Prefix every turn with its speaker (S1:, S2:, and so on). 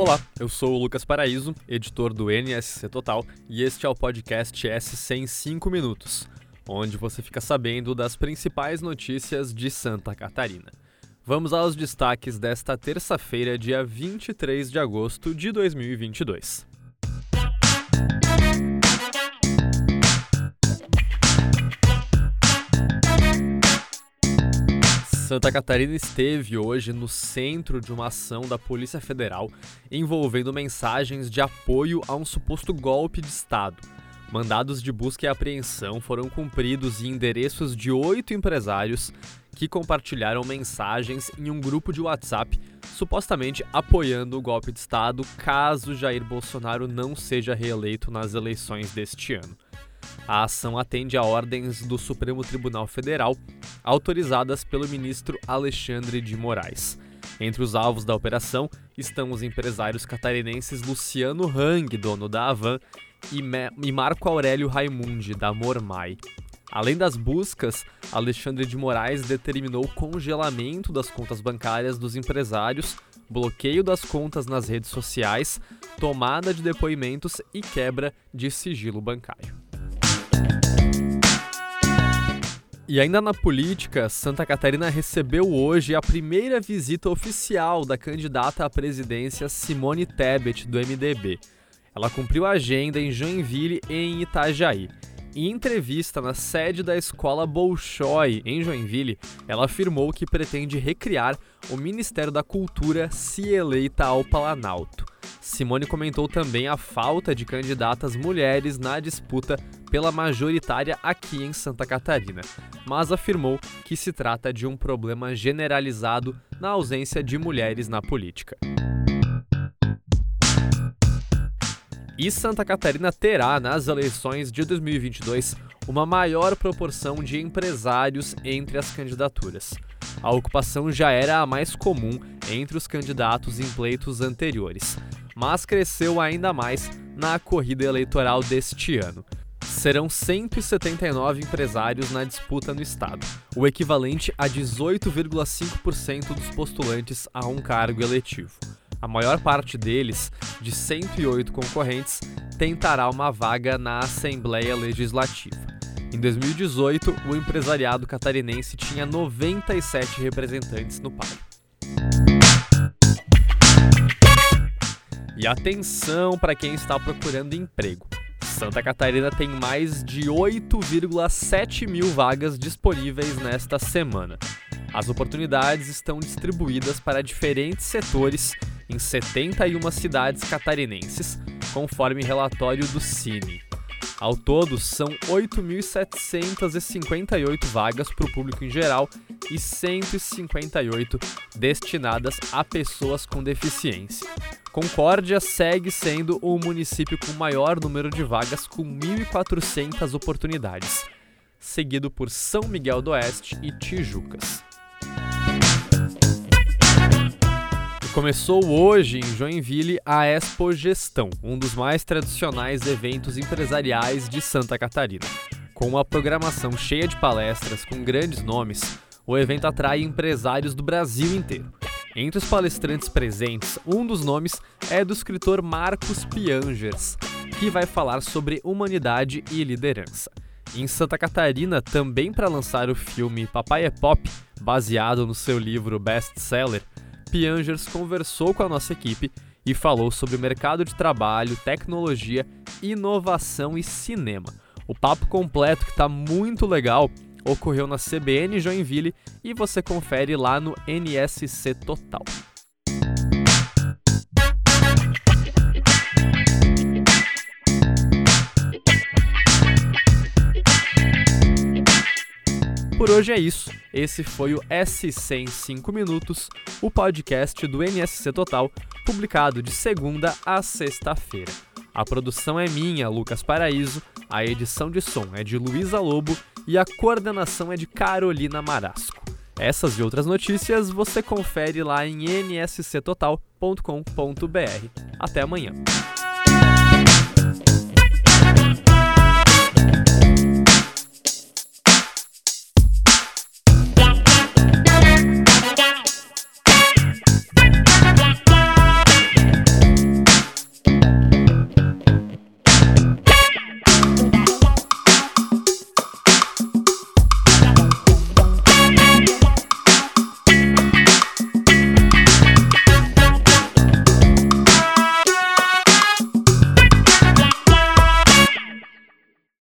S1: Olá, eu sou o Lucas Paraíso, editor do NSC Total, e este é o podcast SC em 5 minutos, onde você fica sabendo das principais notícias de Santa Catarina. Vamos aos destaques desta terça-feira, dia 23 de agosto de 2022. Santa Catarina esteve hoje no centro de uma ação da Polícia Federal envolvendo mensagens de apoio a um suposto golpe de Estado. Mandados de busca e apreensão foram cumpridos em endereços de oito empresários que compartilharam mensagens em um grupo de WhatsApp supostamente apoiando o golpe de Estado caso Jair Bolsonaro não seja reeleito nas eleições deste ano. A ação atende a ordens do Supremo Tribunal Federal, autorizadas pelo ministro Alexandre de Moraes. Entre os alvos da operação estão os empresários catarinenses Luciano Hang, dono da Avan, e, Marco Aurélio Raimundi, da Mormai. Além das buscas, Alexandre de Moraes determinou o congelamento das contas bancárias dos empresários, bloqueio das contas nas redes sociais, tomada de depoimentos e quebra de sigilo bancário. E ainda na política, Santa Catarina recebeu hoje a primeira visita oficial da candidata à presidência Simone Tebet, do MDB. Ela cumpriu a agenda em Joinville e em Itajaí. Em entrevista na sede da escola Bolshoi, em Joinville, ela afirmou que pretende recriar o Ministério da Cultura se eleita ao Planalto. Simone comentou também a falta de candidatas mulheres na disputa pela majoritária aqui em Santa Catarina, mas afirmou que se trata de um problema generalizado na ausência de mulheres na política. E Santa Catarina terá, nas eleições de 2022, uma maior proporção de empresários entre as candidaturas. A ocupação já era a mais comum entre os candidatos em pleitos anteriores, mas cresceu ainda mais na corrida eleitoral deste ano serão 179 empresários na disputa no estado, o equivalente a 18,5% dos postulantes a um cargo eletivo. A maior parte deles, de 108 concorrentes, tentará uma vaga na Assembleia Legislativa. Em 2018, o empresariado catarinense tinha 97 representantes no páreo. E atenção para quem está procurando emprego. Santa Catarina tem mais de 8,7 mil vagas disponíveis nesta semana. As oportunidades estão distribuídas para diferentes setores em 71 cidades catarinenses, conforme relatório do Cine. Ao todo, são 8.758 vagas para o público em geral e 158 destinadas a pessoas com deficiência. Concórdia segue sendo o município com maior número de vagas, com 1.400 oportunidades, seguido por São Miguel do Oeste e Tijucas. Começou hoje em Joinville a Expo Gestão, um dos mais tradicionais eventos empresariais de Santa Catarina. Com uma programação cheia de palestras com grandes nomes, o evento atrai empresários do Brasil inteiro. Entre os palestrantes presentes, um dos nomes é do escritor Marcos Piangers, que vai falar sobre humanidade e liderança. Em Santa Catarina, também para lançar o filme Papai é Pop, baseado no seu livro best-seller, Piangers conversou com a nossa equipe e falou sobre o mercado de trabalho, tecnologia, inovação e cinema. O papo completo que está muito legal ocorreu na CBN Joinville e você confere lá no NSC Total. Por hoje é isso. Esse foi o SC em 5 minutos, o podcast do NSC Total, publicado de segunda a sexta-feira. A produção é minha, Lucas Paraíso, a edição de som é de Luísa Lobo e a coordenação é de Carolina Marasco. Essas e outras notícias você confere lá em nsctotal.com.br. Até amanhã.